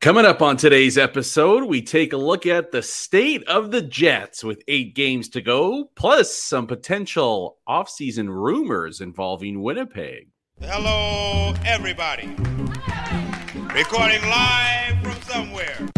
Coming up on today's episode, we take a look at the state of the Jets with eight games to go, plus some potential offseason rumors involving Winnipeg. Hello, everybody. Recording live from somewhere.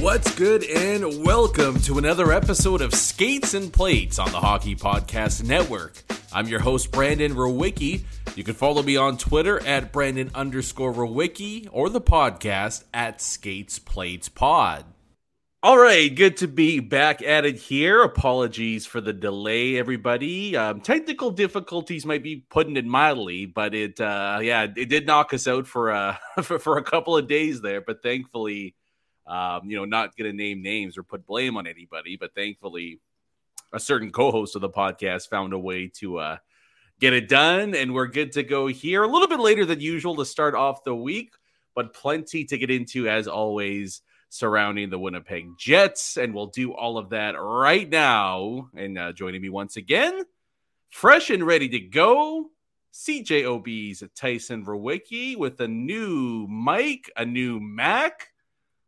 What's good, and welcome to another episode of Skates and Plates on the Hockey Podcast Network. I'm your host, Brandon Rowicki. You can follow me on Twitter at Brandon underscore Rowicki or the podcast at Skates Plates Pod. All right, good to be back at it here. Apologies for the delay, everybody. Um, technical difficulties might be putting it mildly, but it, uh, yeah, it did knock us out for, uh, for, for a couple of days there. But thankfully, um, you know, not going to name names or put blame on anybody, but thankfully, a certain co-host of the podcast found a way to uh, get it done, and we're good to go here. A little bit later than usual to start off the week, but plenty to get into as always surrounding the Winnipeg Jets, and we'll do all of that right now. And uh, joining me once again, fresh and ready to go. CJOB's Tyson Rowicki with a new mic, a new Mac.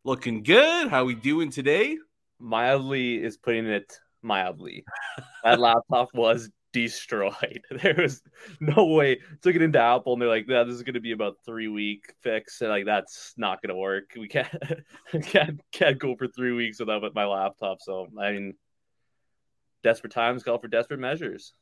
Looking good. How we doing today? Mildly is putting it mildly. that laptop was destroyed. There was no way. Took it into Apple, and they're like, "Yeah, this is to be about three week fix." And like, that's not to work. We can't can't can't go for three weeks without my laptop. So I mean, desperate times call for desperate measures.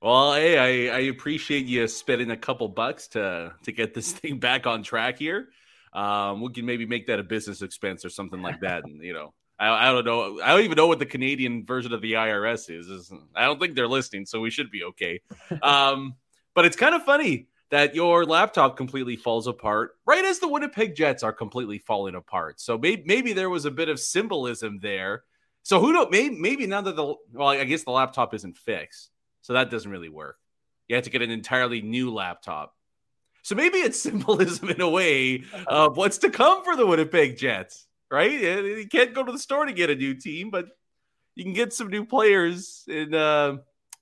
Well, hey, I, I appreciate you spending a couple bucks to to get this thing back on track here. Um, we can maybe make that a business expense or something like that, and you know, I, I, don't know. I don't even know what the Canadian version of the IRS is. I don't think they're listening, so we should be okay. Um, but it's kind of funny that your laptop completely falls apart right as the Winnipeg Jets are completely falling apart. So maybe, maybe there was a bit of symbolism there. So who knows? Maybe, maybe now that the well, I guess the laptop isn't fixed, so that doesn't really work. You have to get an entirely new laptop. So maybe it's symbolism in a way of what's to come for the Winnipeg Jets right? You can't go to the store to get a new team, but you can get some new players in uh,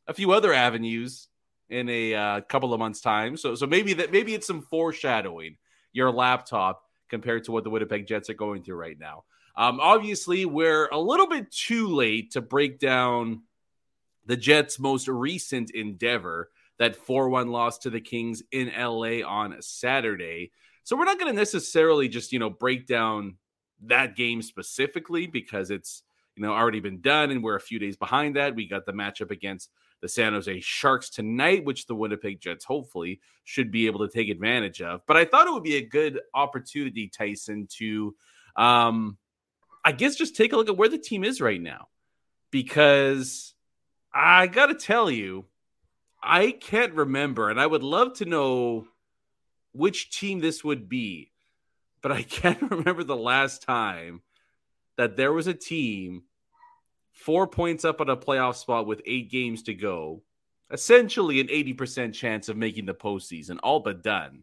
a few other avenues in a uh, couple of months' time. So, so maybe that maybe it's some foreshadowing your laptop compared to what the Winnipeg Jets are going through right now. Um, obviously, we're a little bit too late to break down the Jets' most recent endeavor, that 4 1 loss to the Kings in LA on Saturday. So we're not going to necessarily just, you know, break down that game specifically because it's you know already been done and we're a few days behind that. We got the matchup against the San Jose Sharks tonight, which the Winnipeg Jets hopefully should be able to take advantage of. But I thought it would be a good opportunity, Tyson, to um I guess just take a look at where the team is right now. Because I gotta tell you, I can't remember, and I would love to know which team this would be but I can't remember the last time that there was a team four points up on a playoff spot with eight games to go, essentially an 80% chance of making the postseason, all but done,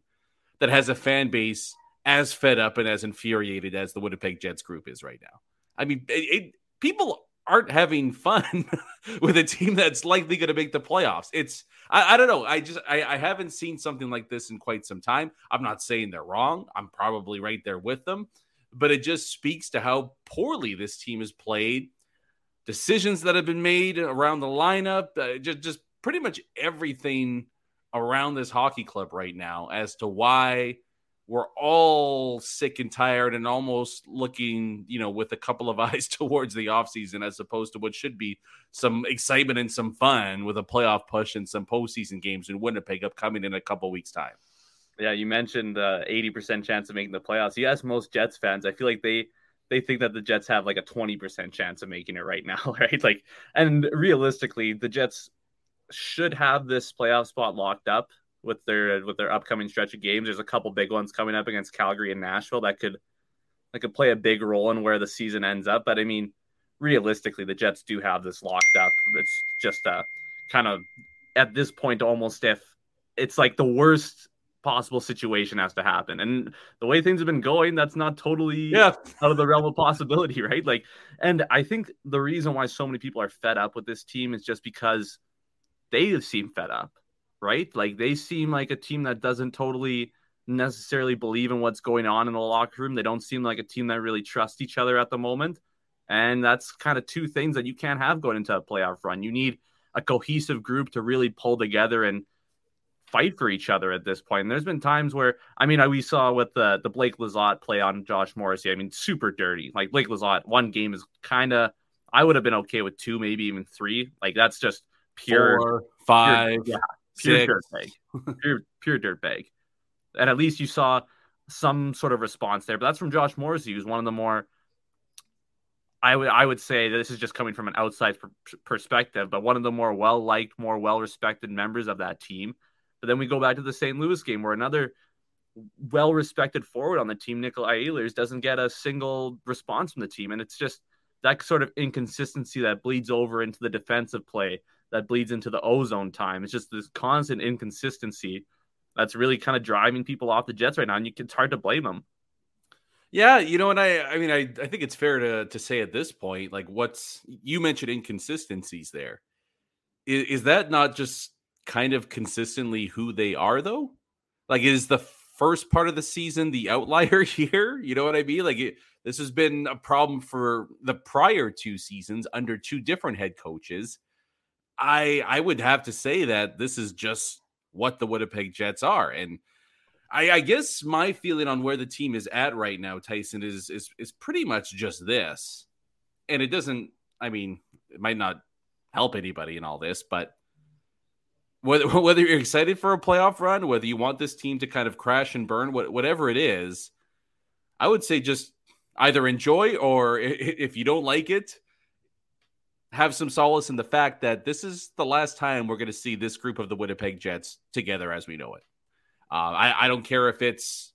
that has a fan base as fed up and as infuriated as the Winnipeg Jets group is right now. I mean, it, it, people aren't having fun with a team that's likely going to make the playoffs. It's I, I don't know. I just I, I, haven't seen something like this in quite some time. I'm not saying they're wrong. I'm probably right there with them, but it just speaks to how poorly this team has played. Decisions that have been made around the lineup, uh, just just pretty much everything around this hockey club right now as to why we're all sick and tired and almost looking, you know, with a couple of eyes towards the offseason as opposed to what should be some excitement and some fun with a playoff push and some postseason games in Winnipeg upcoming in a couple weeks' time. Yeah, you mentioned uh, 80% chance of making the playoffs. You ask most Jets fans, I feel like they they think that the Jets have like a 20% chance of making it right now, right? Like and realistically, the Jets should have this playoff spot locked up with their with their upcoming stretch of games. There's a couple big ones coming up against Calgary and Nashville that could that could play a big role in where the season ends up. But I mean, realistically, the Jets do have this locked up. It's just a kind of at this point almost if it's like the worst possible situation has to happen. And the way things have been going, that's not totally yeah. out of the realm of possibility, right? Like, and I think the reason why so many people are fed up with this team is just because they seem fed up right? Like they seem like a team that doesn't totally necessarily believe in what's going on in the locker room. They don't seem like a team that really trusts each other at the moment. And that's kind of two things that you can't have going into a playoff run. You need a cohesive group to really pull together and fight for each other at this point. And there's been times where, I mean, we saw with the the Blake Lizotte play on Josh Morrissey. I mean, super dirty. Like Blake Lizotte, one game is kind of. I would have been okay with two, maybe even three. Like that's just pure Four, five, pure, yeah, pure six. dirt bag, pure pure dirt bag. And at least you saw some sort of response there. But that's from Josh Morrissey, who's one of the more. I would I would say this is just coming from an outside per- perspective, but one of the more well liked, more well respected members of that team. But then we go back to the St. Louis game where another well respected forward on the team, Nikolai Ehlers, doesn't get a single response from the team. And it's just that sort of inconsistency that bleeds over into the defensive play, that bleeds into the ozone time. It's just this constant inconsistency that's really kind of driving people off the Jets right now. And you, it's hard to blame them. Yeah, you know, and I, I mean, I, I think it's fair to to say at this point, like, what's you mentioned inconsistencies there. Is, is that not just kind of consistently who they are, though? Like, is the first part of the season the outlier here? You know what I mean? Like, it, this has been a problem for the prior two seasons under two different head coaches. I I would have to say that this is just what the Winnipeg Jets are, and I, I guess my feeling on where the team is at right now, Tyson, is is is pretty much just this, and it doesn't. I mean, it might not help anybody in all this, but whether whether you're excited for a playoff run, whether you want this team to kind of crash and burn, whatever it is, I would say just either enjoy or if you don't like it, have some solace in the fact that this is the last time we're going to see this group of the Winnipeg Jets together as we know it. Uh, I, I don't care if it's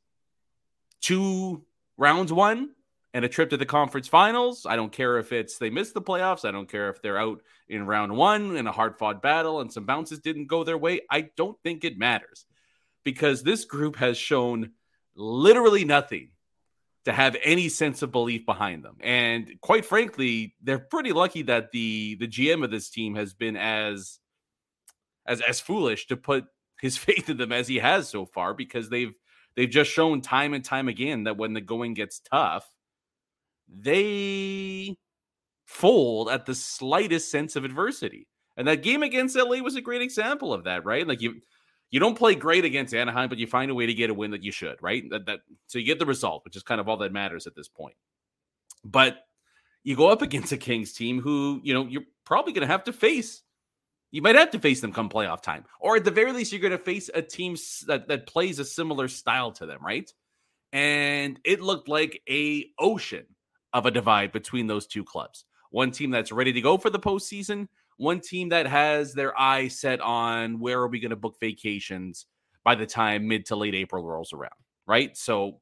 two rounds one and a trip to the conference finals. I don't care if it's they missed the playoffs. I don't care if they're out in round one in a hard fought battle and some bounces didn't go their way. I don't think it matters because this group has shown literally nothing to have any sense of belief behind them. And quite frankly, they're pretty lucky that the the GM of this team has been as as as foolish to put his faith in them as he has so far because they've they've just shown time and time again that when the going gets tough, they fold at the slightest sense of adversity. And that game against LA was a great example of that, right? Like you you don't play great against Anaheim, but you find a way to get a win that you should, right? That that so you get the result, which is kind of all that matters at this point. But you go up against a Kings team who, you know, you're probably going to have to face you might have to face them come playoff time, or at the very least, you're going to face a team that, that plays a similar style to them, right? And it looked like a ocean of a divide between those two clubs. One team that's ready to go for the postseason, one team that has their eye set on where are we going to book vacations by the time mid to late April rolls around, right? So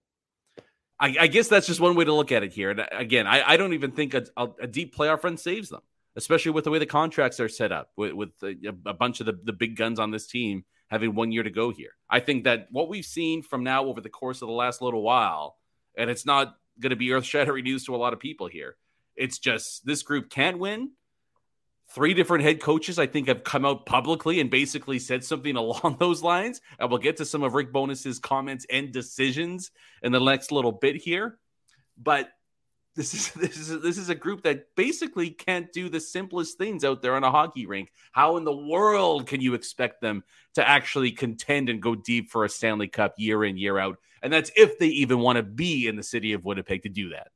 I, I guess that's just one way to look at it here. And uh, again, I, I don't even think a, a, a deep playoff run saves them especially with the way the contracts are set up, with, with uh, a, a bunch of the, the big guns on this team having one year to go here. I think that what we've seen from now over the course of the last little while, and it's not going to be earth shattering news to a lot of people here, it's just this group can't win. Three different head coaches, I think, have come out publicly and basically said something along those lines. And we'll get to some of Rick Bowness's comments and decisions in the next little bit here. But this is this is this is a group that basically can't do the simplest things out there on a hockey rink. How in the world can you expect them to actually contend and go deep for a Stanley Cup year in year out? And that's if they even want to be in the city of Winnipeg to do that.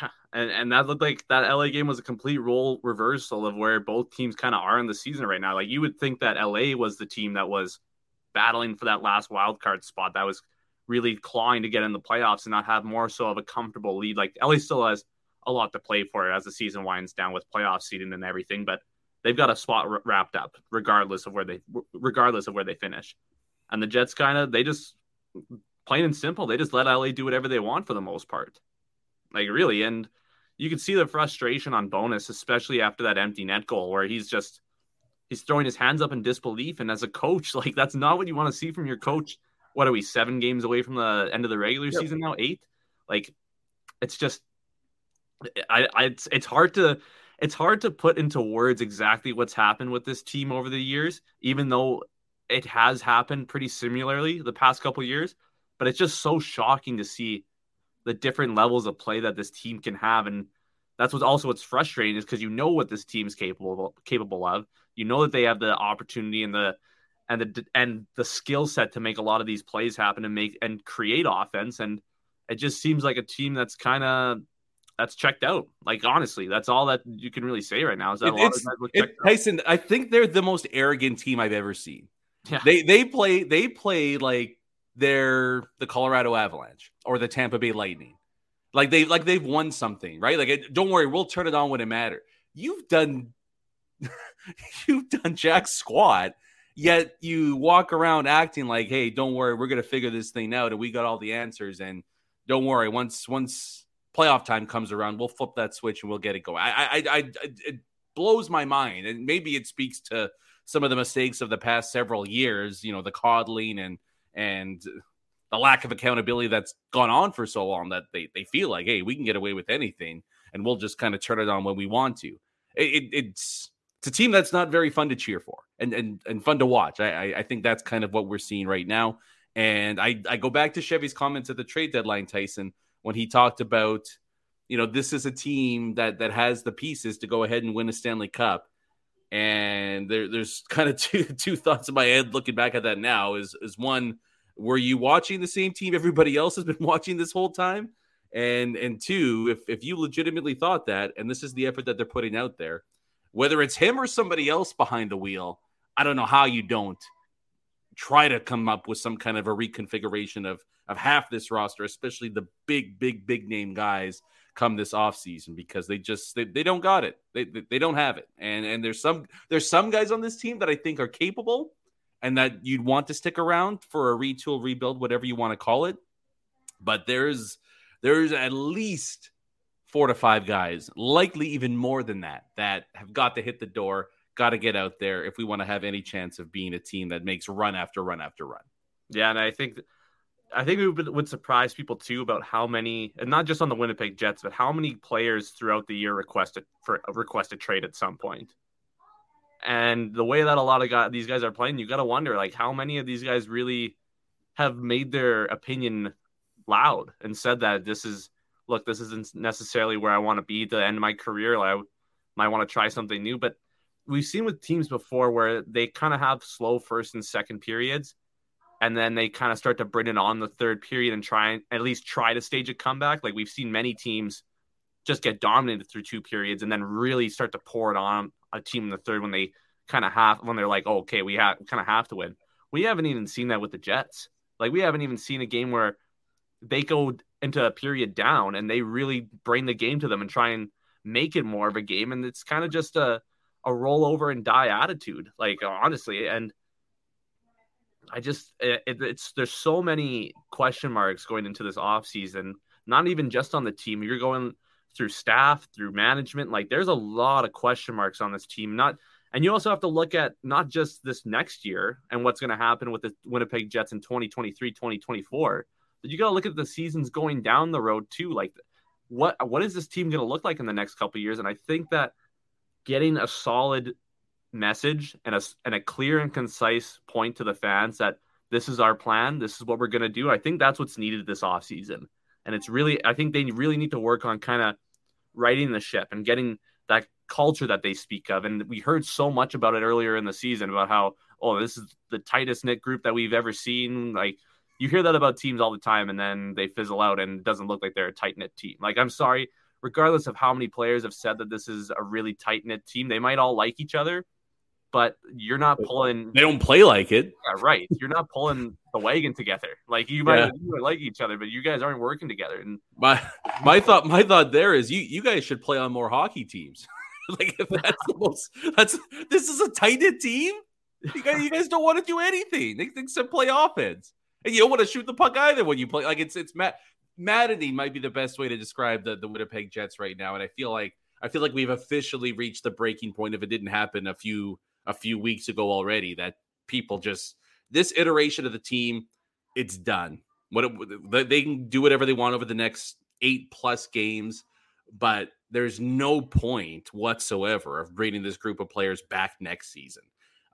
Yeah, and and that looked like that LA game was a complete role reversal of where both teams kind of are in the season right now. Like you would think that LA was the team that was battling for that last wild card spot. That was really clawing to get in the playoffs and not have more so of a comfortable lead. Like LA still has a lot to play for as the season winds down with playoff seeding and everything, but they've got a spot r- wrapped up regardless of where they regardless of where they finish. And the Jets kind of they just plain and simple, they just let LA do whatever they want for the most part. Like really, and you can see the frustration on Bowness, especially after that empty net goal where he's just he's throwing his hands up in disbelief. And as a coach, like that's not what you want to see from your coach what are we seven games away from the end of the regular yep. season now? Eight. Like, it's just, I, I, it's, it's hard to, it's hard to put into words exactly what's happened with this team over the years. Even though it has happened pretty similarly the past couple years, but it's just so shocking to see the different levels of play that this team can have and that's what's also what's frustrating is because you know what this team's capable capable of. You know that they have the opportunity and the and the and the skill set to make a lot of these plays happen and make and create offense. And it just seems like a team that's kind of that's checked out. Like honestly, that's all that you can really say right now. Is that it, a lot of it, Tyson? I think they're the most arrogant team I've ever seen. Yeah. They they play they play like they're the Colorado Avalanche or the Tampa Bay Lightning. Like they like they've won something, right? Like it, don't worry, we'll turn it on when it matters. You've done you've done jack squat, yet you walk around acting like, "Hey, don't worry, we're gonna figure this thing out, and we got all the answers." And don't worry, once once playoff time comes around, we'll flip that switch and we'll get it going. I, I, I, I it blows my mind, and maybe it speaks to some of the mistakes of the past several years. You know, the coddling and and the lack of accountability that's gone on for so long that they, they feel like, hey, we can get away with anything and we'll just kind of turn it on when we want to. It, it, it's it's a team that's not very fun to cheer for and and, and fun to watch. I, I, I think that's kind of what we're seeing right now. And I, I go back to Chevy's comments at the trade deadline, Tyson, when he talked about, you know, this is a team that that has the pieces to go ahead and win a Stanley Cup. And there, there's kind of two two thoughts in my head looking back at that now is is one were you watching the same team everybody else has been watching this whole time? And and two, if if you legitimately thought that, and this is the effort that they're putting out there, whether it's him or somebody else behind the wheel, I don't know how you don't try to come up with some kind of a reconfiguration of of half this roster, especially the big, big, big name guys come this offseason because they just they, they don't got it. They, they, they don't have it. And and there's some there's some guys on this team that I think are capable and that you'd want to stick around for a retool, rebuild, whatever you want to call it. But there's there's at least four to five guys, likely even more than that, that have got to hit the door, got to get out there if we want to have any chance of being a team that makes run after run after run. Yeah, and I think I think it would, surprise people too about how many, and not just on the Winnipeg Jets, but how many players throughout the year requested for requested trade at some point. And the way that a lot of guys, these guys are playing, you got to wonder like how many of these guys really have made their opinion loud and said that this is look, this isn't necessarily where I want to be to end my career. Like, I might want to try something new. But we've seen with teams before where they kind of have slow first and second periods, and then they kind of start to bring it on the third period and try and at least try to stage a comeback. Like we've seen many teams just get dominated through two periods and then really start to pour it on a team in the third when they kind of have when they're like, oh, okay, we have kind of have to win. We haven't even seen that with the Jets. Like we haven't even seen a game where they go into a period down and they really bring the game to them and try and make it more of a game. And it's kind of just a a roll over and die attitude, like honestly. And I just it, it's there's so many question marks going into this off season. Not even just on the team. You're going through staff, through management. Like there's a lot of question marks on this team. Not and you also have to look at not just this next year and what's going to happen with the Winnipeg Jets in 2023, 2024, but you got to look at the seasons going down the road too. Like what what is this team going to look like in the next couple years? And I think that getting a solid message and a and a clear and concise point to the fans that this is our plan, this is what we're going to do. I think that's what's needed this offseason. And it's really I think they really need to work on kind of righting the ship and getting that culture that they speak of. And we heard so much about it earlier in the season about how, oh, this is the tightest knit group that we've ever seen. Like you hear that about teams all the time and then they fizzle out and it doesn't look like they're a tight knit team. Like, I'm sorry, regardless of how many players have said that this is a really tight knit team, they might all like each other, but you're not pulling. They don't play like it. Yeah, right. You're not pulling the wagon together. Like you might, yeah. you might like each other, but you guys aren't working together. And my my thought my thought there is you you guys should play on more hockey teams. like if that's the most that's this is a tight knit team. You guys, you guys don't want to do anything. They, except play offense, and you don't want to shoot the puck either when you play. Like it's it's mad, maddening might be the best way to describe the the Winnipeg Jets right now. And I feel like I feel like we've officially reached the breaking point. If it didn't happen a few a few weeks ago already, that people just this iteration of the team, it's done. What they can do whatever they want over the next eight plus games, but there's no point whatsoever of bringing this group of players back next season.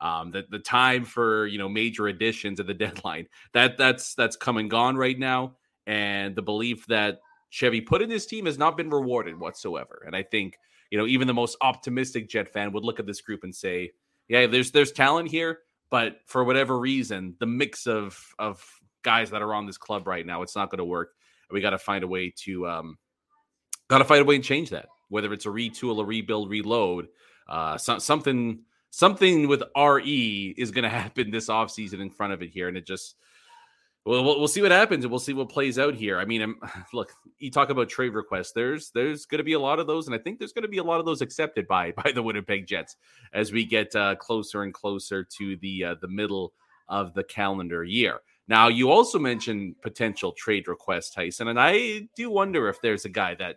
Um, the the time for you know major additions at the deadline that that's that's come and gone right now, and the belief that Chevy put in his team has not been rewarded whatsoever. And I think you know even the most optimistic Jet fan would look at this group and say, yeah, there's there's talent here, but for whatever reason, the mix of of guys that are on this club right now, it's not going to work. We got to find a way to um, got to find a way and change that. Whether it's a retool, a rebuild, reload, uh, so, something something with RE is going to happen this offseason in front of it here, and it just well, we'll, we'll see what happens and we'll see what plays out here. I mean, I'm, look, you talk about trade requests. There's there's going to be a lot of those, and I think there's going to be a lot of those accepted by by the Winnipeg Jets as we get uh, closer and closer to the uh, the middle of the calendar year. Now, you also mentioned potential trade requests, Tyson, and I do wonder if there's a guy that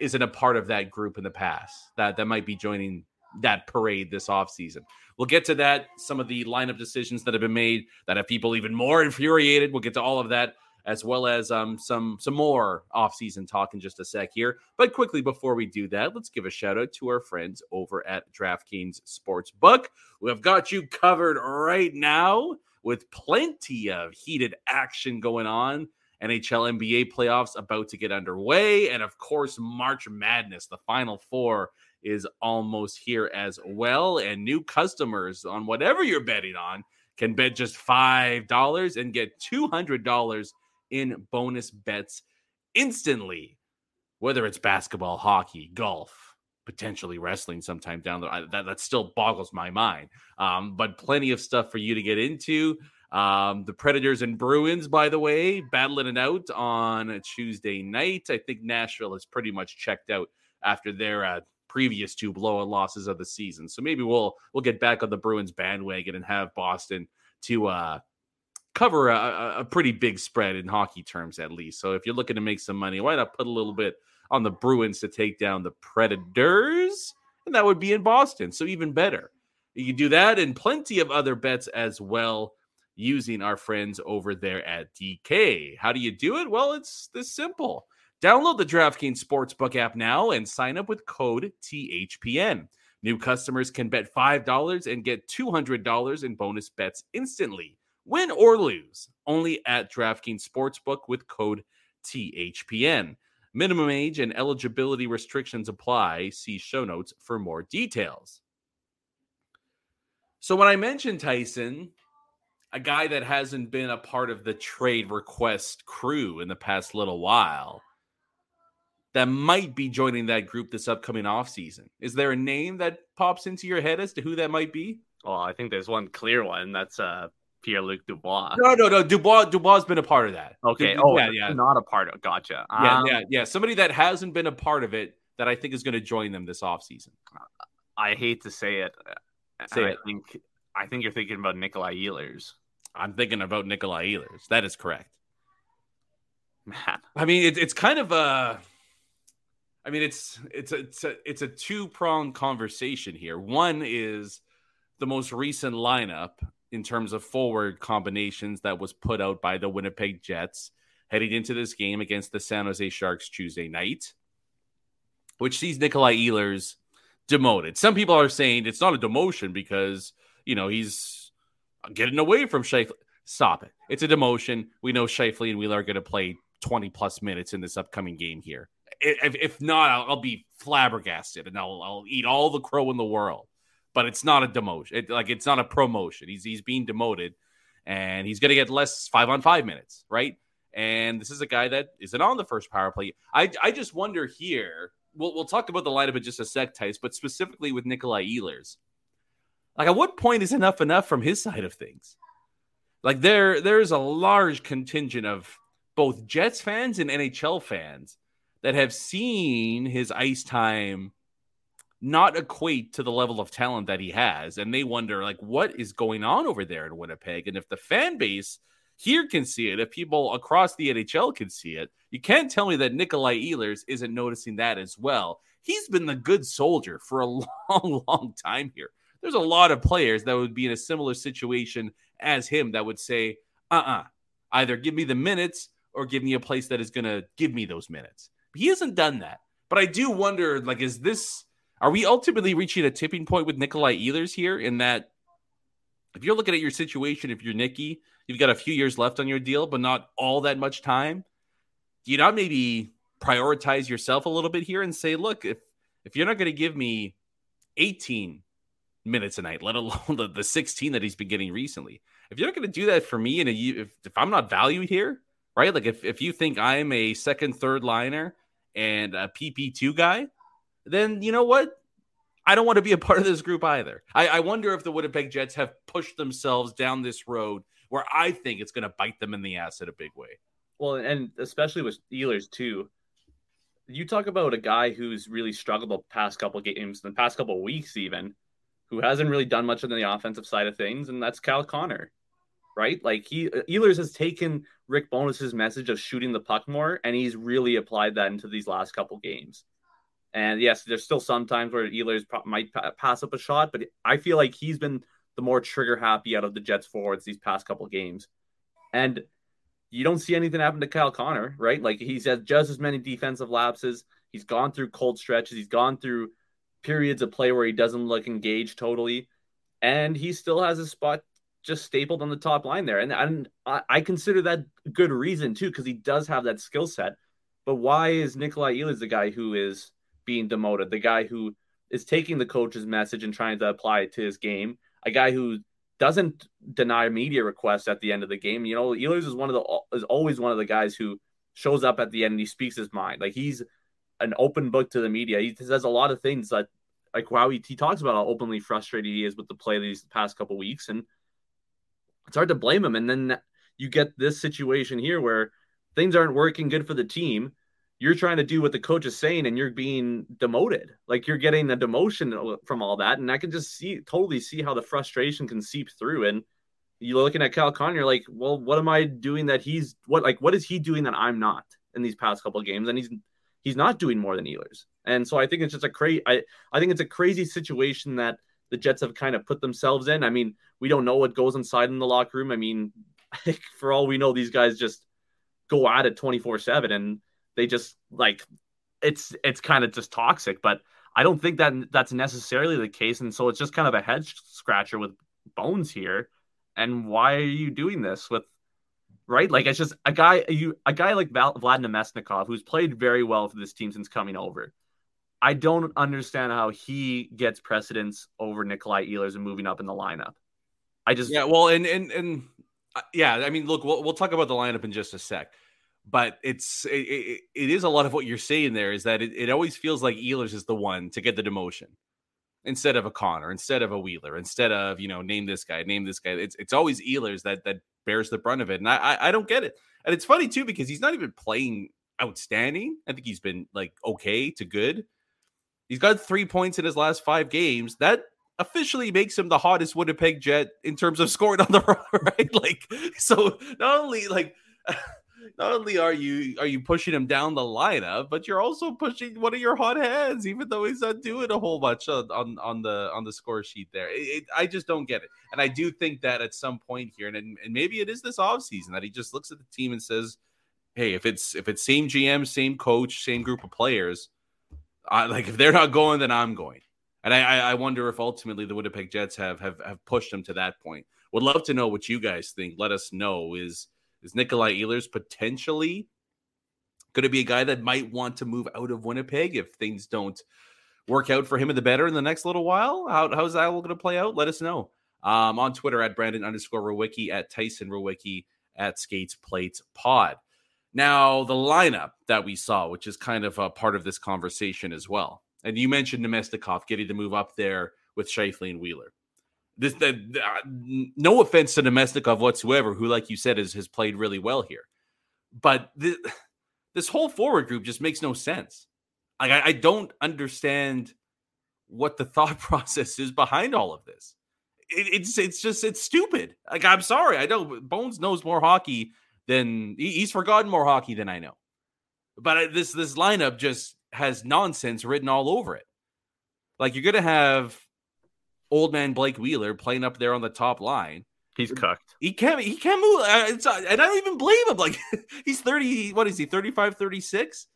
isn't a part of that group in the past that that might be joining that parade this offseason. We'll get to that, some of the lineup decisions that have been made that have people even more infuriated. We'll get to all of that as well as um, some some more offseason talk in just a sec here. But quickly before we do that, let's give a shout out to our friends over at DraftKings Sportsbook, We have got you covered right now with plenty of heated action going on. NHL NBA playoffs about to get underway. And of course, March Madness, the final four is almost here as well. And new customers on whatever you're betting on can bet just $5 and get $200 in bonus bets instantly, whether it's basketball, hockey, golf, potentially wrestling sometime down the that, that still boggles my mind. Um, but plenty of stuff for you to get into. Um, the Predators and Bruins, by the way, battling it out on a Tuesday night. I think Nashville is pretty much checked out after their uh, previous two blowout losses of the season. So maybe we'll we'll get back on the Bruins bandwagon and have Boston to uh, cover a, a, pretty big spread in hockey terms, at least. So if you're looking to make some money, why not put a little bit on the Bruins to take down the Predators? And that would be in Boston. So even better. You can do that and plenty of other bets as well using our friends over there at DK. How do you do it? Well, it's this simple. Download the DraftKings Sportsbook app now and sign up with code THPN. New customers can bet $5 and get $200 in bonus bets instantly, win or lose, only at DraftKings Sportsbook with code THPN. Minimum age and eligibility restrictions apply. See show notes for more details. So, when I mentioned Tyson, a guy that hasn't been a part of the trade request crew in the past little while, that might be joining that group this upcoming offseason. Is there a name that pops into your head as to who that might be? Well, I think there's one clear one. That's uh Pierre Luc Dubois. No, no, no. Dubois Dubois has been a part of that. Okay. Du- oh, yeah, yeah. Not a part of. Gotcha. Yeah, um, yeah, yeah. Somebody that hasn't been a part of it that I think is going to join them this offseason. I hate to say it. Say it. I think I think you're thinking about Nikolai Ehlers. I'm thinking about Nikolai Ehlers. That is correct. Man, I mean, it, it's kind of a I mean, it's it's a it's a, it's a two pronged conversation here. One is the most recent lineup in terms of forward combinations that was put out by the Winnipeg Jets heading into this game against the San Jose Sharks Tuesday night, which sees Nikolai Ehlers demoted. Some people are saying it's not a demotion because you know he's getting away from Scheifele. Stop it! It's a demotion. We know Scheifele and Wheeler are going to play 20 plus minutes in this upcoming game here if, if not, I'll, I'll, be flabbergasted and I'll, I'll eat all the crow in the world. But it's not a demotion. It, like it's not a promotion. He's he's being demoted, and he's going to get less five on five minutes, right? And this is a guy that isn't on the first power play. I I just wonder here. We'll we'll talk about the lineup in just a sec, Tice, but specifically with Nikolai Ehlers. Like, at what point is enough enough from his side of things? Like there there's a large contingent of both Jets fans and NHL fans that have seen his ice time not equate to the level of talent that he has. And they wonder, like, what is going on over there in Winnipeg? And if the fan base here can see it, if people across the NHL can see it, you can't tell me that Nikolai Ehlers isn't noticing that as well. He's been the good soldier for a long, long time here. There's a lot of players that would be in a similar situation as him that would say, uh uh-uh, uh, either give me the minutes or give me a place that is going to give me those minutes. He hasn't done that. But I do wonder, like, is this are we ultimately reaching a tipping point with Nikolai Ehlers here in that if you're looking at your situation, if you're Nicky, you've got a few years left on your deal, but not all that much time. Do you not maybe prioritize yourself a little bit here and say, look, if if you're not going to give me 18 minutes a night, let alone the, the 16 that he's been getting recently, if you're not going to do that for me, and if, if I'm not valued here, right? Like if, if you think I'm a second, third liner and a PP2 guy, then you know what? I don't want to be a part of this group either. I, I wonder if the Winnipeg Jets have pushed themselves down this road where I think it's going to bite them in the ass in a big way. Well, and especially with Ehlers too. You talk about a guy who's really struggled the past couple games, the past couple weeks, even, who hasn't really done much on the offensive side of things, and that's Kyle Connor, right? Like he Ehlers has taken Rick Bowness's message of shooting the puck more, and he's really applied that into these last couple games. And yes, there's still some times where Ehlers might pass up a shot, but I feel like he's been the more trigger happy out of the Jets forwards these past couple games. And you don't see anything happen to Kyle Connor, right? Like he's had just as many defensive lapses. He's gone through cold stretches. He's gone through periods of play where he doesn't look engaged totally, and he still has a spot just stapled on the top line there. And, and I, I consider that good reason too, because he does have that skill set. But why is Nikolai Ehlers the guy who is being demoted? The guy who is taking the coach's message and trying to apply it to his game? A guy who doesn't deny media requests at the end of the game. You know, Ehlers is one of the is always one of the guys who shows up at the end and he speaks his mind. Like he's an open book to the media. He says a lot of things that like wow he, he talks about how openly frustrated he is with the play these past couple weeks and it's hard to blame him. And then you get this situation here where things aren't working good for the team you're trying to do what the coach is saying and you're being demoted. Like you're getting a demotion from all that. And I can just see totally see how the frustration can seep through. And you're looking at Kyle Con, you're like, well, what am I doing that he's what like what is he doing that I'm not in these past couple games? And he's he's not doing more than Ehlers. And so I think it's just a crazy I, I think it's a crazy situation that the Jets have kind of put themselves in. I mean, we don't know what goes inside in the locker room. I mean, for all we know, these guys just go at it 24 7 and they just like it's it's kind of just toxic. But I don't think that that's necessarily the case, and so it's just kind of a head scratcher with Bones here. And why are you doing this with? Right, like it's just a guy you a guy like Val, Vlad Namestnikov who's played very well for this team since coming over. I don't understand how he gets precedence over Nikolai Ehlers and moving up in the lineup. I just yeah, well, and and and uh, yeah, I mean, look, we'll, we'll talk about the lineup in just a sec but it's it, it, it is a lot of what you're saying there is that it, it always feels like Ehlers is the one to get the demotion instead of a Connor, instead of a Wheeler, instead of you know name this guy, name this guy. It's it's always Ehlers that that bears the brunt of it, and I, I I, don't get it. And it's funny too because he's not even playing outstanding. I think he's been like okay to good. He's got three points in his last five games. That officially makes him the hottest Winnipeg Jet in terms of scoring on the right? Like so, not only like not only are you are you pushing him down the lineup, but you're also pushing one of your hot heads, even though he's not doing a whole bunch on on, on the on the score sheet there. It, it, I just don't get it, and I do think that at some point here, and and maybe it is this offseason that he just looks at the team and says, "Hey, if it's if it's same GM, same coach, same group of players, I, like if they're not going, then I'm going." And I, I wonder if ultimately the Winnipeg Jets have have have pushed him to that point. Would love to know what you guys think. Let us know. Is is Nikolai Ehlers potentially going to be a guy that might want to move out of Winnipeg if things don't work out for him in the better in the next little while? How, how's that all going to play out? Let us know. Um, on Twitter at Brandon underscore Rowicki, at Tyson Rowicki, at Skates Plates Pod. Now, the lineup that we saw, which is kind of a part of this conversation as well. And you mentioned Namestnikov getting to move up there with Scheifele and Wheeler this uh, no offense to Namestnikov whatsoever, who, like you said, is, has played really well here, but this whole forward group just makes no sense. Like I, I don't understand what the thought process is behind all of this. It, it's it's just it's stupid. Like I'm sorry, I know Bones knows more hockey than he's forgotten more hockey than I know, but this this lineup just has nonsense written all over it. Like you're gonna have old man Blake Wheeler playing up there on the top line. He's cooked. He can't he can't move uh, uh, and I don't even blame him like he's 30 what is he 35 36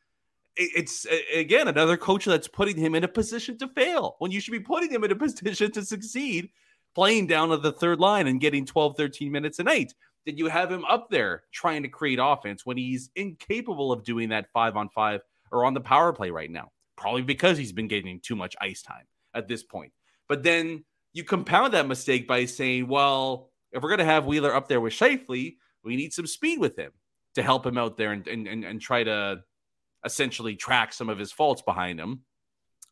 it's again another coach that's putting him in a position to fail when you should be putting him in a position to succeed playing down on the third line and getting 12, 13 minutes a night? Did you have him up there trying to create offense when he's incapable of doing that five on five or on the power play right now? Probably because he's been getting too much ice time at this point. But then you compound that mistake by saying, well, if we're going to have Wheeler up there with Scheifele, we need some speed with him to help him out there and, and, and, and try to essentially track some of his faults behind him.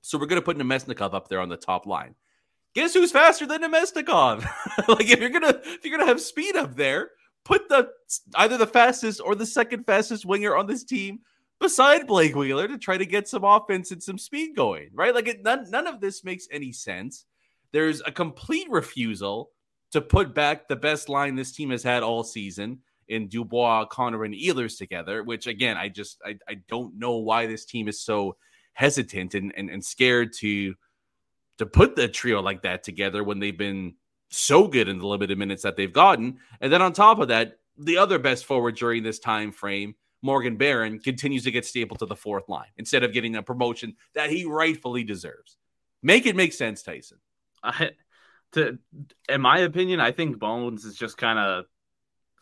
So we're going to put Namestnikov up there on the top line. Guess who's faster than Namestnikov? like if you're gonna if you're gonna have speed up there, put the either the fastest or the second fastest winger on this team beside Blake Wheeler to try to get some offense and some speed going, right? Like it, none none of this makes any sense. There's a complete refusal to put back the best line this team has had all season in Dubois, Connor, and Ehlers together, which again, I just I, I don't know why this team is so hesitant and, and, and scared to to put the trio like that together when they've been so good in the limited minutes that they've gotten. And then on top of that, the other best forward during this time frame, Morgan Barron, continues to get stapled to the fourth line instead of getting a promotion that he rightfully deserves. Make it make sense, Tyson. I, to, in my opinion, I think Bones is just kind of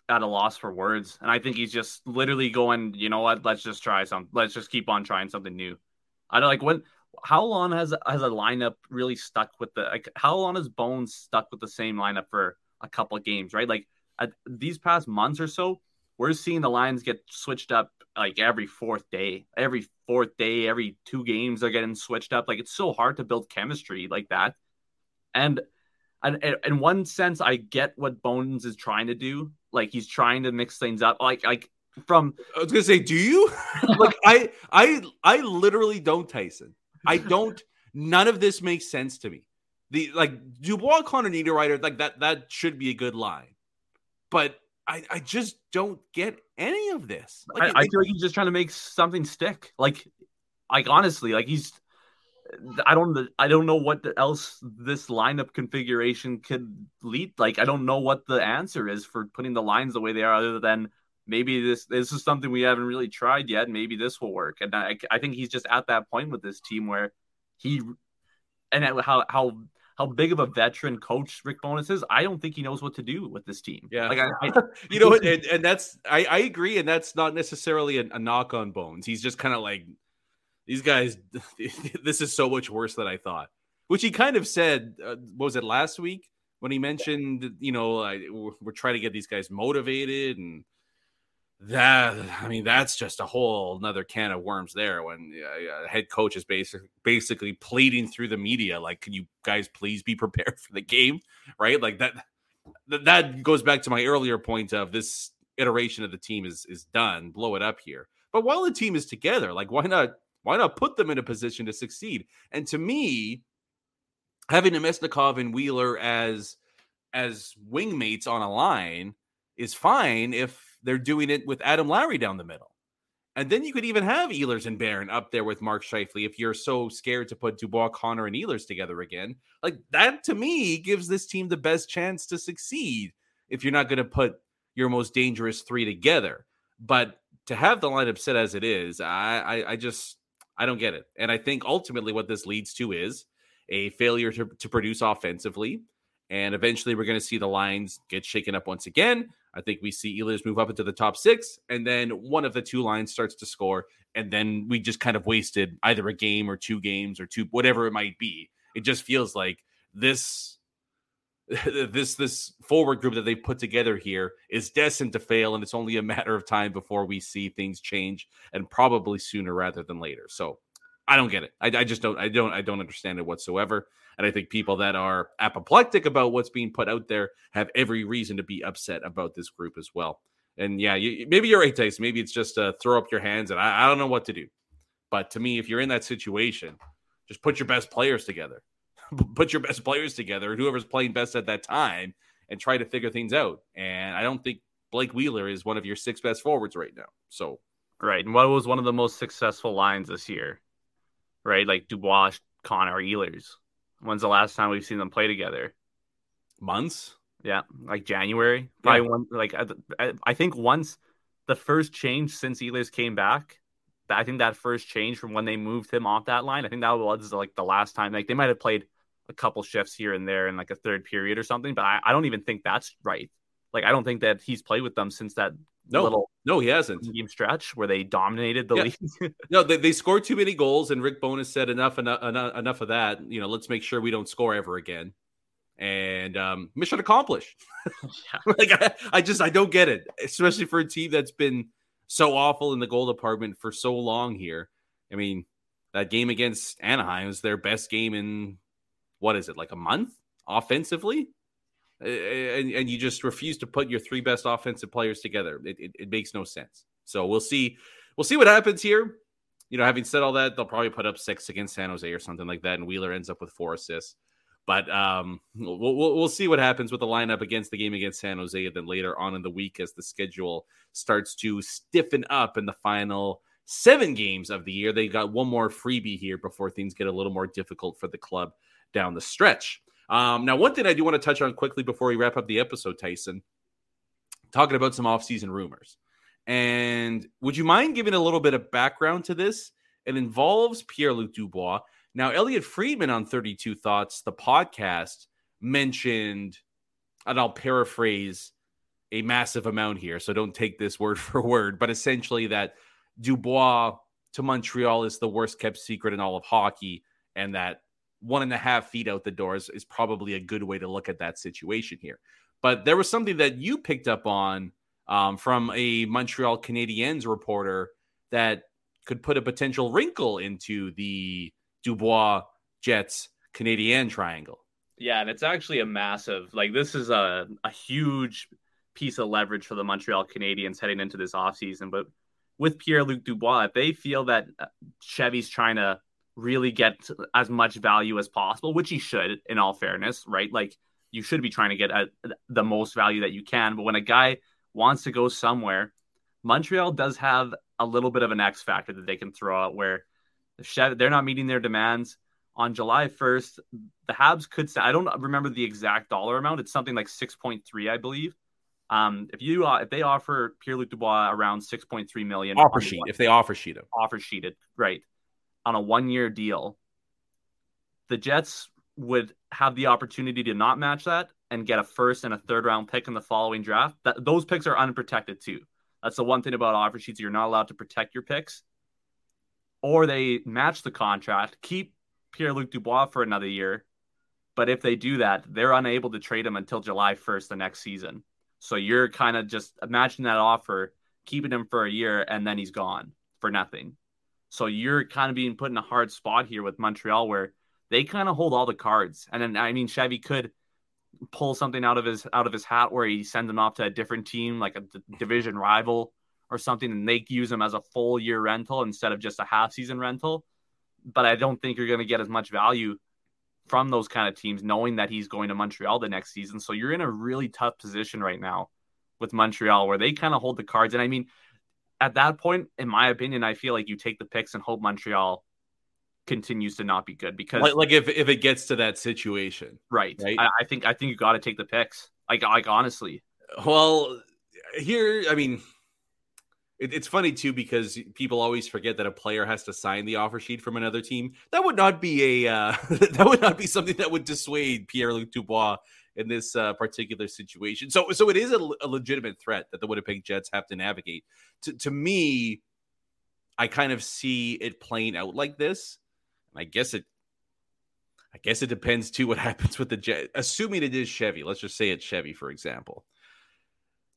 at a loss for words, and I think he's just literally going, you know what? Let's just try some. Let's just keep on trying something new. I don't like when. How long has has a lineup really stuck with the? Like, how long has Bones stuck with the same lineup for a couple of games? Right, like at, these past months or so, we're seeing the lines get switched up like every fourth day, every fourth day, every two games they're getting switched up. Like it's so hard to build chemistry like that, and and in one sense, I get what Bones is trying to do. Like he's trying to mix things up. Like like from I was gonna say, do you? like I I I literally don't, Tyson. I don't. None of this makes sense to me. The like Dubois, Connor Niederreiter, like that that should be a good line, but I I just don't get any of this. Like, I, I feel like he's just trying to make something stick. Like like honestly, like he's I don't I don't know what else this lineup configuration could lead. Like I don't know what the answer is for putting the lines the way they are, other than maybe this this is something we haven't really tried yet. Maybe this will work. And I, I think he's just at that point with this team where he and how how how big of a veteran coach Rick Bowness is, I don't think he knows what to do with this team. Yeah, like I, I, you know, and, and, that's I, I agree, and that's not necessarily a, a knock on Bones. He's just kind of like these guys, this is so much worse than I thought. Which he kind of said, uh, was it last week when he mentioned, you know, I, we're, we're trying to get these guys motivated and that I mean that's just a whole another can of worms there when uh, head coach is basically basically pleading through the media like can you guys please be prepared for the game? Right? Like that that goes back to my earlier point of this iteration of the team is is done blow it up here. But while the team is together like why not why not put them in a position to succeed? And to me, having Namestnikov and Wheeler as as wingmates on a line is fine if they're doing it with Adam Lowry down the middle. And then you could even have Ehlers and Barron up there with Mark Scheifele if you're so scared to put Dubois, Connor, and Ehlers together again. Like that to me gives this team the best chance to succeed if you're not going to put your most dangerous three together. But to have the lineup set as it is, I, I, I just I don't get it. And I think ultimately what this leads to is a failure to, to produce offensively. And eventually we're going to see the lines get shaken up once again. I think we see Ehlers move up into the top six, and then one of the two lines starts to score. And then we just kind of wasted either a game or two games or two, whatever it might be. It just feels like this this this forward group that they put together here is destined to fail and it's only a matter of time before we see things change and probably sooner rather than later so i don't get it i, I just don't i don't i don't understand it whatsoever and i think people that are apoplectic about what's being put out there have every reason to be upset about this group as well and yeah you, maybe you're right Tyson. maybe it's just uh, throw up your hands and I, I don't know what to do but to me if you're in that situation just put your best players together put your best players together, whoever's playing best at that time, and try to figure things out. And I don't think Blake Wheeler is one of your six best forwards right now. So, right. And what was one of the most successful lines this year? Right, like Dubois, Connor, Ehlers. When's the last time we've seen them play together? Months. Yeah, like January. Probably yeah. one. Like I, I think once the first change since Ehlers came back I think that first change from when they moved him off that line, I think that was like the last time. Like they might have played a couple shifts here and there in like a third period or something. But I, I don't even think that's right. Like I don't think that he's played with them since that no, little no, he hasn't. game stretch where they dominated the Yeah. league. no they, they scored too many goals and rick Bowness said enough enough enough, enough of that you know let's make sure we don't score ever again. And um mission accomplished. Like I, I just i don't get it especially for a team that's been so awful in the goal department for so long here. I mean that game against anaheim was their best game in what is it like a month offensively and, and you just refuse to put your three best offensive players together it, it, it makes no sense so we'll see we'll see what happens here you know having said all that they'll probably put up six against san jose or something like that and wheeler ends up with four assists but um, we'll, we'll, we'll see what happens with the lineup against the game against San Jose, and then later on in the week as the schedule starts to stiffen up in the final seven games of the year. They got one more freebie here before things get a little more difficult for the club down the stretch. Um, now, one thing I do want to touch on quickly before we wrap up the episode, Tyson, talking about some offseason rumors. And would you mind giving a little bit of background to this? It involves Pierre Luc Dubois. Now, Elliotte Friedman on 32 Thoughts, the podcast, mentioned, and I'll paraphrase a massive amount here, so don't take this word for word, but essentially that Dubois to Montreal is the worst kept secret in all of hockey, and that one and a half feet out the doors is probably a good way to look at that situation here. But there was something that you picked up on um, from a Montreal Canadiens reporter that could put a potential wrinkle into the Dubois Jets Canadian triangle. Yeah, and it's actually a massive like this is a, a huge piece of leverage for the Montreal Canadiens heading into this offseason. But with Pierre Luc Dubois, if they feel that uh, Chevy's trying to really get as much value as possible, which he should, in all fairness, right? Like you should be trying to get a, the most value that you can. But when a guy wants to go somewhere, Montreal does have a little bit of an X factor that they can throw out where they're not meeting their demands. On July 1st, the Habs could say, I don't remember the exact dollar amount. It's something like 6.3, I believe. Um, if you uh, if they offer Pierre Luc Dubois around 6.3 million Offer sheet, if they offer sheet him. offer sheeted, right, on a one year deal, the Jets would have the opportunity to not match that and get a first and a third round pick in the following draft. That those picks are unprotected too. That's the one thing about offer sheets. You're not allowed to protect your picks. Or they match the contract, keep Pierre Luc Dubois for another year. But if they do that, they're unable to trade him until July 1st the next season. So you're kind of just imagine that offer, keeping him for a year, and then he's gone for nothing. So you're kind of being put in a hard spot here with Montreal where they kind of hold all the cards. And then I mean Chevy could pull something out of his out of his hat where he sends him off to a different team, like a d- division rival or something, and they use him as a full year rental instead of just a half season rental. But I don't think you're going to get as much value from those kind of teams, knowing that he's going to Montreal the next season. So you're in a really tough position right now with Montreal, where they kind of hold the cards. And I mean, at that point, in my opinion, I feel like you take the picks and hope Montreal continues to not be good because Like, like if if it gets to that situation. right, right? I, I think I think you got to take the picks. Like like honestly, Well, here, I mean, it, it's funny too because people always forget that a player has to sign the offer sheet from another team. That would not be a uh, that would not be something that would dissuade Pierre Luc Dubois in this uh, particular situation. So, so it is a, a legitimate threat that the Winnipeg Jets have to navigate. To, to me, I kind of see it playing out like this. I guess it. I guess it depends too what happens with the Jet. Assuming it is Chevy, let's just say it's Chevy, for example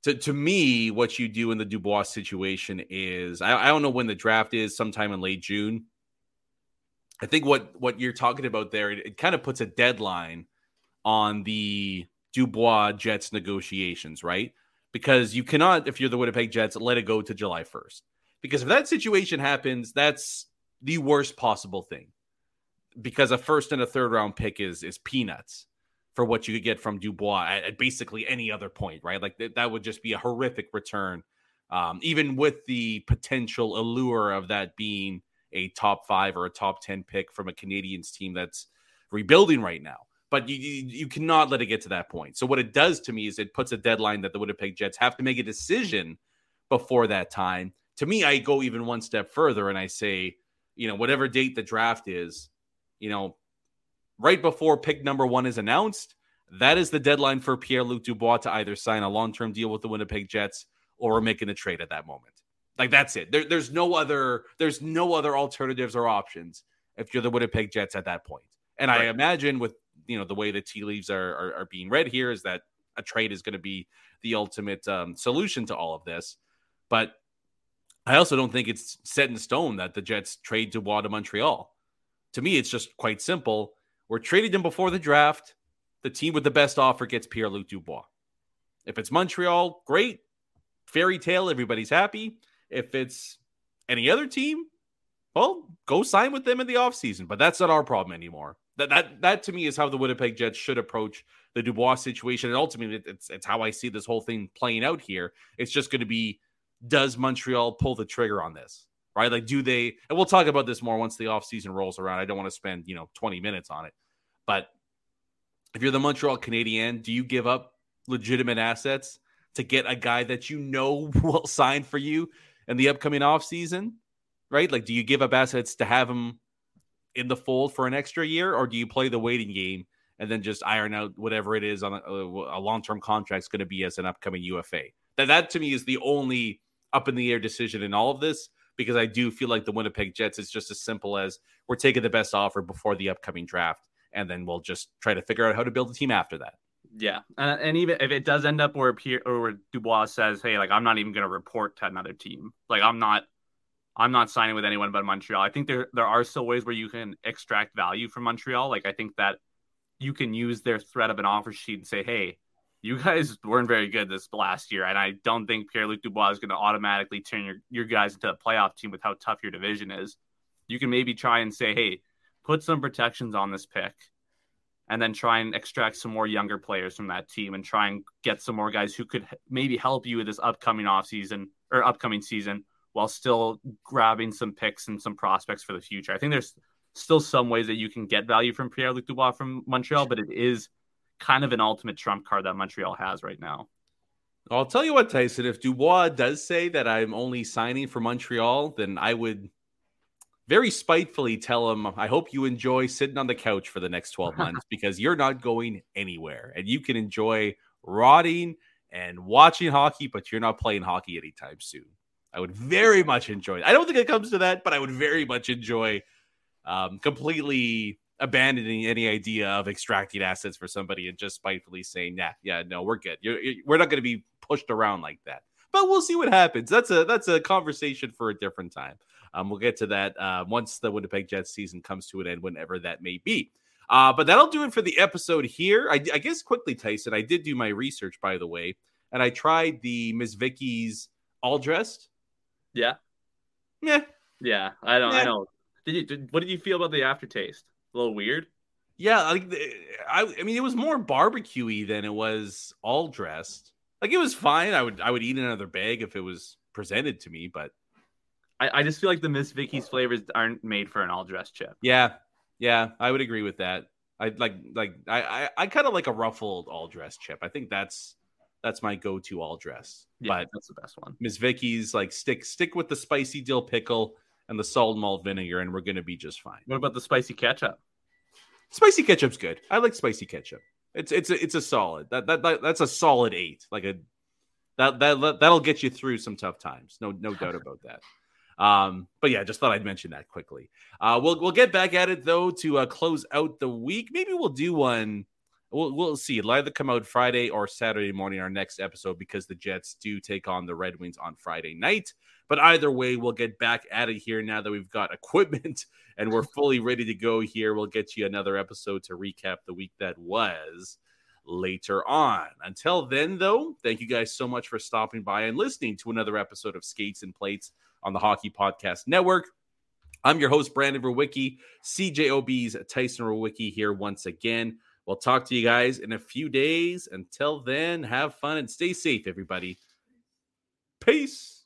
to, to me, what you do in the Dubois situation is I, I don't know when the draft is, sometime in late June. I think what what you're talking about there, it, it kind of puts a deadline on the Dubois Jets negotiations, right? Because you cannot, if you're the Winnipeg Jets, let it go to July 1st. Because if that situation happens, that's the worst possible thing. Because a first and a third round pick is is peanuts for what you could get from Dubois at, at basically any other point, right? Like th- that would just be a horrific return, um, even with the potential allure of that being a top five or a top 10 pick from a Canadiens team that's rebuilding right now. But you, you, you cannot let it get to that point. So, what it does to me is it puts a deadline that the Winnipeg Jets have to make a decision before that time. To me, I go even one step further and I say, you know, whatever date the draft is, you know, right before pick number one is announced, that is the deadline for Pierre Luc Dubois to either sign a long term deal with the Winnipeg Jets or making a trade at that moment. Like that's it. There, there's no other. There's no other alternatives or options if you're the Winnipeg Jets at that point. And right. I imagine with you know the way the tea leaves are, are, are being read here is that a trade is going to be the ultimate um, solution to all of this. But I also don't think it's set in stone that the Jets trade Dubois to Montreal. To me, it's just quite simple. We're trading him before the draft. The team with the best offer gets Pierre Luc Dubois. If it's Montreal, great. Fairy tale, everybody's happy. If it's any other team, well, go sign with them in the offseason. But that's not our problem anymore. That that that to me is how the Winnipeg Jets should approach the Dubois situation. And ultimately, it's it's how I see this whole thing playing out here. It's just going to be does Montreal pull the trigger on this? Right? Like, do they and we'll talk about this more once the offseason rolls around. I don't want to spend, you know, 20 minutes on it. But if you're the Montreal Canadian, do you give up legitimate assets to get a guy that you know will sign for you in the upcoming offseason? Right? Like, do you give up assets to have him in the fold for an extra year, or do you play the waiting game and then just iron out whatever it is on a, a long term contract is going to be as an upcoming UFA? That that to me is the only up in the air decision in all of this because I do feel like the Winnipeg Jets is just as simple as we're taking the best offer before the upcoming draft, and then we'll just try to figure out how to build a team after that. Yeah, and even if it does end up where Pierre or where Dubois says, "Hey, like I'm not even going to report to another team. Like I'm not, I'm not signing with anyone but Montreal." I think there there are still ways where you can extract value from Montreal. Like I think that you can use their threat of an offer sheet and say, "Hey, you guys weren't very good this last year, and I don't think Pierre Luc Dubois is going to automatically turn your your guys into a playoff team with how tough your division is." You can maybe try and say, "Hey, put some protections on this pick." and then try and extract some more younger players from that team and try and get some more guys who could maybe help you with this upcoming offseason or upcoming season while still grabbing some picks and some prospects for the future. I think there's still some ways that you can get value from Pierre Luc Dubois from Montreal, but it is kind of an ultimate trump card that Montreal has right now. I'll tell you what, Tyson, if Dubois does say that I'm only signing for Montreal, then I would very spitefully tell him, I hope you enjoy sitting on the couch for the next 12 months because you're not going anywhere and you can enjoy rotting and watching hockey, but you're not playing hockey anytime soon. I would very much enjoy. I don't think it comes to that, but I would very much enjoy um, completely abandoning any idea of extracting assets for somebody and just spitefully saying, "Yeah, yeah, no, we're good. You're, you're, we're not going to be pushed around like that." But we'll see what happens. That's a that's a conversation for a different time. Um, we'll get to that uh, once the Winnipeg Jets season comes to an end, whenever that may be. Uh, but that'll do it for the episode here. I, I, guess quickly, Tyson, I did do my research, by the way, and I tried the Miss Vickie's all dressed. Yeah. Yeah. Yeah. I don't. Yeah. I know. Did you? Did, what did you feel about the aftertaste? A little weird. Yeah, like I, I mean, it was more barbecuey than it was all dressed. Like it was fine. I would, I would eat another bag if it was presented to me, but I, I just feel like the Miss Vickie's flavors aren't made for an all dressed chip. Yeah, yeah, I would agree with that. I like like I I, I kind of like a ruffled all dressed chip. I think that's that's my go to all dress. Yeah, but that's the best one. Miss Vickie's like stick stick with the spicy dill pickle and the salt malt vinegar, and we're gonna be just fine. What about the spicy ketchup? Spicy ketchup's good. I like spicy ketchup. It's it's a, it's a solid. That, that that that's a solid eight. Like a that that that'll get you through some tough times. No no doubt about that. Um, but yeah, just thought I'd mention that quickly. Uh, we'll we'll get back at it though to uh, close out the week. Maybe we'll do one. We'll we'll see. It'll either come out Friday or Saturday morning, our next episode, because the Jets do take on the Red Wings on Friday night. But either way, we'll get back at it here now that we've got equipment and we're fully ready to go here. We'll get you another episode to recap the week that was later on. Until then, though, thank you guys so much for stopping by and listening to another episode of Skates and Plates on the Hockey Podcast Network. I'm your host, Brandon Rowicki, CJOB's Tyson Rowicki here once again. We'll talk to you guys in a few days. Until then, have fun and stay safe, everybody. Peace.